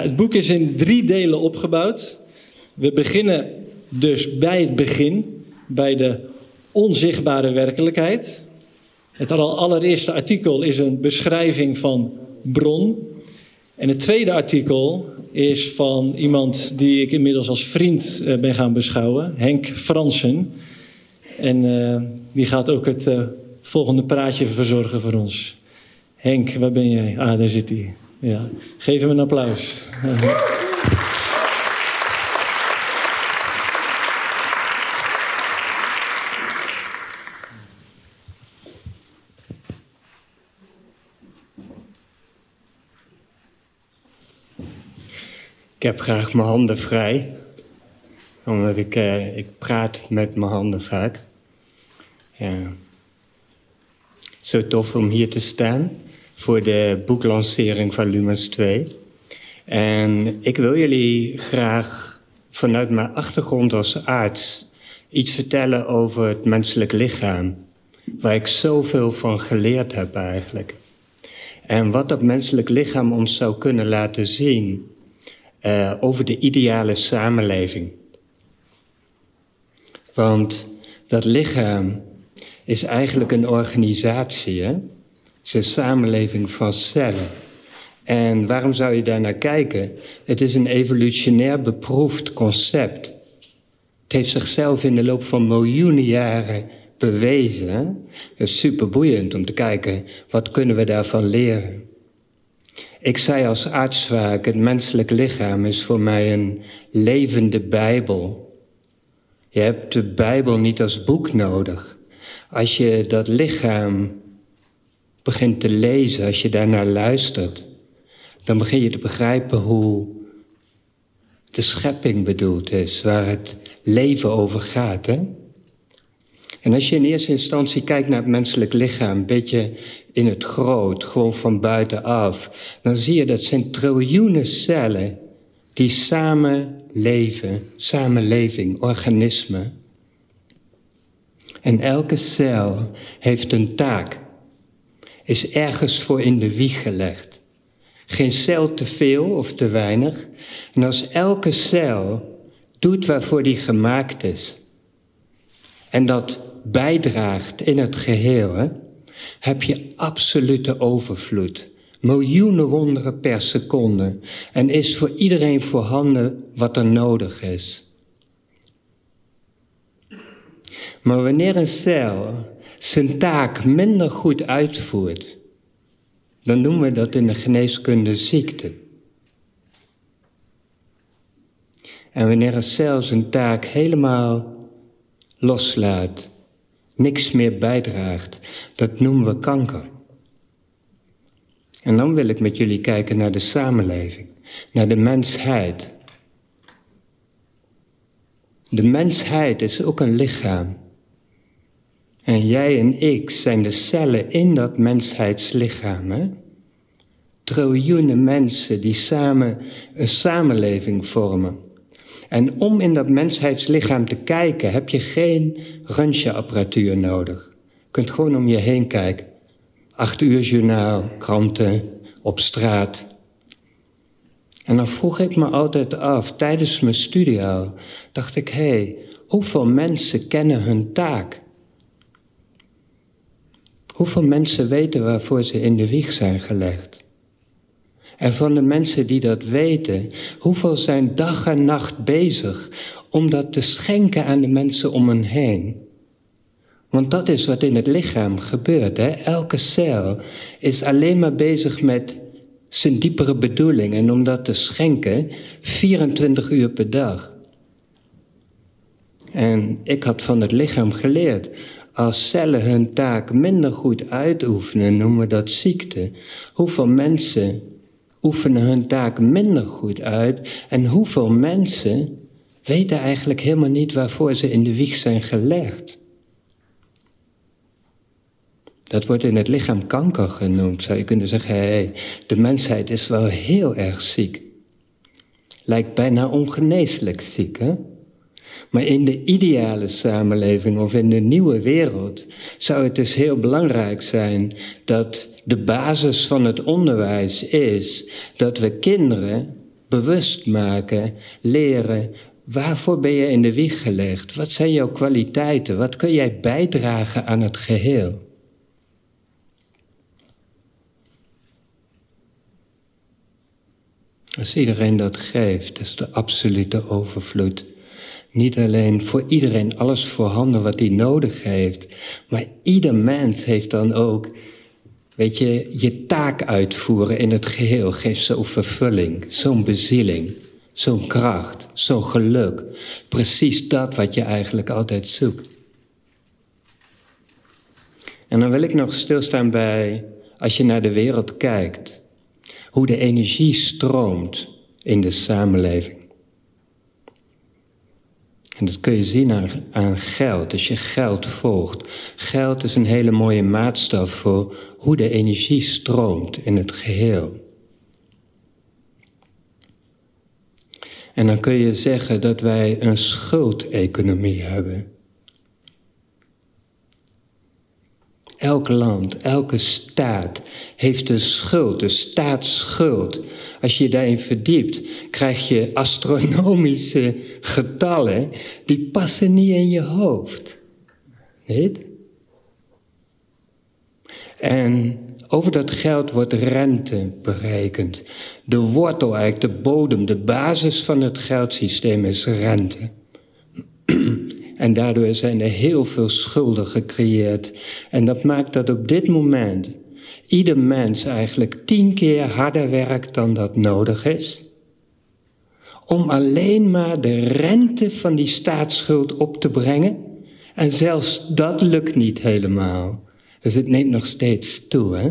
Nou, het boek is in drie delen opgebouwd. We beginnen dus bij het begin, bij de onzichtbare werkelijkheid. Het allereerste artikel is een beschrijving van bron. En het tweede artikel is van iemand die ik inmiddels als vriend eh, ben gaan beschouwen, Henk Fransen. En uh, die gaat ook het volgende praatje verzorgen voor ons. Henk, waar ben jij? Ah, daar zit hij. Ja. Geef hem een applaus. Ik heb graag mijn handen vrij. Omdat ik, uh, ik praat met mijn handen vaak. Ja. Zo tof om hier te staan voor de boeklancering van Lumens 2. En ik wil jullie graag vanuit mijn achtergrond als arts iets vertellen over het menselijk lichaam. Waar ik zoveel van geleerd heb eigenlijk. En wat dat menselijk lichaam ons zou kunnen laten zien uh, over de ideale samenleving. Want dat lichaam is eigenlijk een organisatie, hè? Een samenleving van cellen. En waarom zou je daar naar kijken? Het is een evolutionair beproefd concept. Het heeft zichzelf in de loop van miljoenen jaren bewezen. Het is super boeiend om te kijken, wat kunnen we daarvan leren? Ik zei als arts vaak, het menselijk lichaam is voor mij een levende Bijbel. Je hebt de Bijbel niet als boek nodig. Als je dat lichaam begint te lezen, als je daarnaar luistert, dan begin je te begrijpen hoe de schepping bedoeld is, waar het leven over gaat. Hè? En als je in eerste instantie kijkt naar het menselijk lichaam, een beetje in het groot, gewoon van buitenaf, dan zie je dat zijn triljoenen cellen die samen leven, samenleving, organismen. En elke cel heeft een taak, is ergens voor in de wieg gelegd. Geen cel te veel of te weinig. En als elke cel doet waarvoor die gemaakt is, en dat bijdraagt in het geheel, heb je absolute overvloed. Miljoenen wonderen per seconde. En is voor iedereen voorhanden wat er nodig is. Maar wanneer een cel zijn taak minder goed uitvoert, dan noemen we dat in de geneeskunde ziekte. En wanneer een cel zijn taak helemaal loslaat, niks meer bijdraagt, dat noemen we kanker. En dan wil ik met jullie kijken naar de samenleving, naar de mensheid. De mensheid is ook een lichaam. En jij en ik zijn de cellen in dat mensheidslichaam. Hè? Triljoenen mensen die samen een samenleving vormen. En om in dat mensheidslichaam te kijken heb je geen röntgenapparatuur nodig. Je kunt gewoon om je heen kijken. Acht uur journaal, kranten, op straat. En dan vroeg ik me altijd af, tijdens mijn studie al, dacht ik, hé, hey, hoeveel mensen kennen hun taak? Hoeveel mensen weten waarvoor ze in de wieg zijn gelegd? En van de mensen die dat weten, hoeveel zijn dag en nacht bezig om dat te schenken aan de mensen om hen heen? Want dat is wat in het lichaam gebeurt. Elke cel is alleen maar bezig met zijn diepere bedoeling en om dat te schenken 24 uur per dag. En ik had van het lichaam geleerd, als cellen hun taak minder goed uitoefenen, noemen we dat ziekte. Hoeveel mensen oefenen hun taak minder goed uit en hoeveel mensen weten eigenlijk helemaal niet waarvoor ze in de wieg zijn gelegd. Dat wordt in het lichaam kanker genoemd. Zou je kunnen zeggen, hey, de mensheid is wel heel erg ziek. Lijkt bijna ongeneeslijk ziek, hè? Maar in de ideale samenleving of in de nieuwe wereld zou het dus heel belangrijk zijn dat de basis van het onderwijs is dat we kinderen bewust maken, leren. Waarvoor ben je in de wieg gelegd? Wat zijn jouw kwaliteiten? Wat kun jij bijdragen aan het geheel? Als iedereen dat geeft, is de absolute overvloed. Niet alleen voor iedereen alles voorhanden wat hij nodig heeft, maar ieder mens heeft dan ook, weet je, je taak uitvoeren in het geheel geeft zo'n vervulling, zo'n bezieling, zo'n kracht, zo'n geluk. Precies dat wat je eigenlijk altijd zoekt. En dan wil ik nog stilstaan bij, als je naar de wereld kijkt, hoe de energie stroomt in de samenleving. En dat kun je zien aan, aan geld, als je geld volgt. Geld is een hele mooie maatstaf voor hoe de energie stroomt in het geheel. En dan kun je zeggen dat wij een schuldeconomie hebben. Elk land, elke staat heeft een schuld, een staatsschuld. Als je daarin verdiept, krijg je astronomische getallen die passen niet in je hoofd. Niet? En over dat geld wordt rente berekend. De wortel, eigenlijk de bodem, de basis van het geldsysteem is rente. En daardoor zijn er heel veel schulden gecreëerd. En dat maakt dat op dit moment ieder mens eigenlijk tien keer harder werkt dan dat nodig is. Om alleen maar de rente van die staatsschuld op te brengen. En zelfs dat lukt niet helemaal. Dus het neemt nog steeds toe, hè?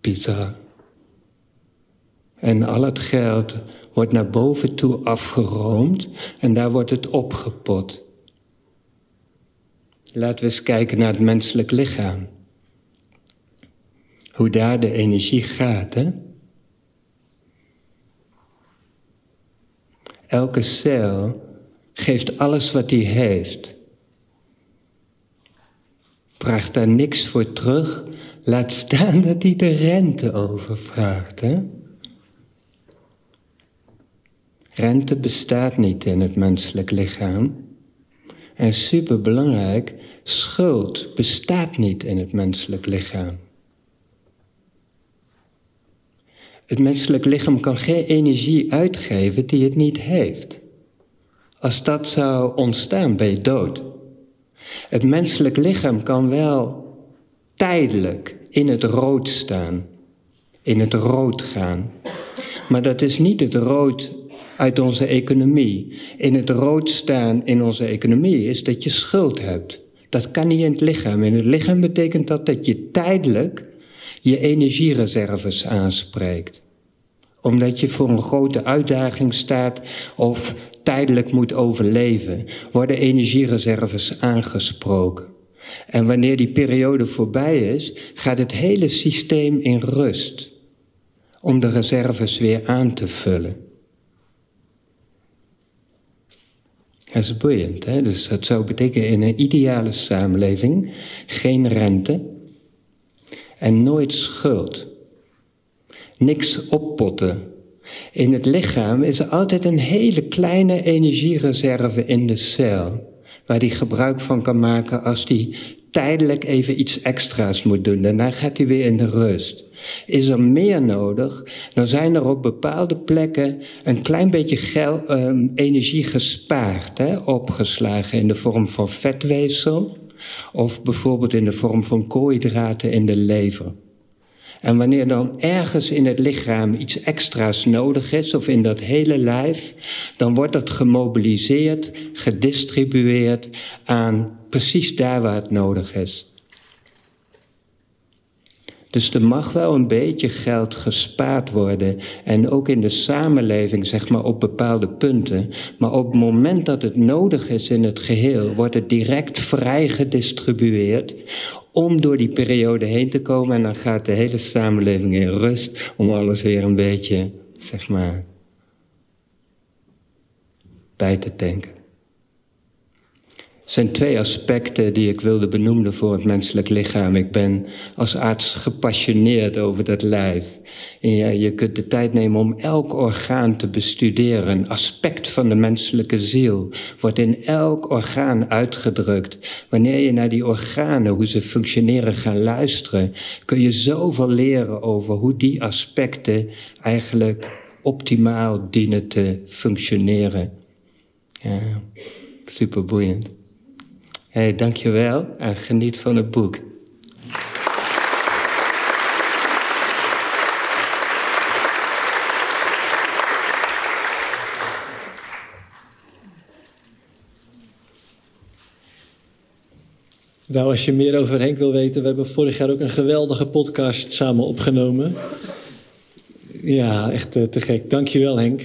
Bizar. En al het geld wordt naar boven toe afgeroomd en daar wordt het opgepot. Laten we eens kijken naar het menselijk lichaam. Hoe daar de energie gaat, hè? Elke cel geeft alles wat hij heeft. Vraagt daar niks voor terug, laat staan dat hij de rente overvraagt, hè? Rente bestaat niet in het menselijk lichaam. En superbelangrijk, schuld bestaat niet in het menselijk lichaam. Het menselijk lichaam kan geen energie uitgeven die het niet heeft. Als dat zou ontstaan, ben je dood. Het menselijk lichaam kan wel tijdelijk in het rood staan, in het rood gaan. Maar dat is niet het rood uit onze economie. In het rood staan in onze economie is dat je schuld hebt. Dat kan niet in het lichaam. In het lichaam betekent dat dat je tijdelijk je energiereserves aanspreekt. Omdat je voor een grote uitdaging staat of tijdelijk moet overleven, worden energiereserves aangesproken. En wanneer die periode voorbij is, gaat het hele systeem in rust om de reserves weer aan te vullen. Dat is boeiend. Hè? Dus dat zou betekenen in een ideale samenleving geen rente en nooit schuld. Niks oppotten. In het lichaam is er altijd een hele kleine energiereserve in de cel. Waar die gebruik van kan maken als die tijdelijk even iets extra's moet doen. Daarna gaat hij weer in de rust. Is er meer nodig, dan zijn er op bepaalde plekken een klein beetje um, energie gespaard, hè, opgeslagen in de vorm van vetweefsel of bijvoorbeeld in de vorm van koolhydraten in de lever. En wanneer dan ergens in het lichaam iets extra's nodig is, of in dat hele lijf, dan wordt dat gemobiliseerd, gedistribueerd aan precies daar waar het nodig is. Dus er mag wel een beetje geld gespaard worden. En ook in de samenleving, zeg maar, op bepaalde punten. Maar op het moment dat het nodig is in het geheel, wordt het direct vrij gedistribueerd. Om door die periode heen te komen. En dan gaat de hele samenleving in rust. Om alles weer een beetje, zeg maar, bij te denken. Zijn twee aspecten die ik wilde benoemen voor het menselijk lichaam. Ik ben als arts gepassioneerd over dat lijf. Ja, je kunt de tijd nemen om elk orgaan te bestuderen. Een aspect van de menselijke ziel wordt in elk orgaan uitgedrukt. Wanneer je naar die organen, hoe ze functioneren, gaat luisteren, kun je zoveel leren over hoe die aspecten eigenlijk optimaal dienen te functioneren. Ja, super boeiend hey, dankjewel en geniet van het boek. Nou, als je meer over Henk wil weten, we hebben vorig jaar ook een geweldige podcast samen opgenomen. Ja, echt eh, te gek. Dankjewel Henk.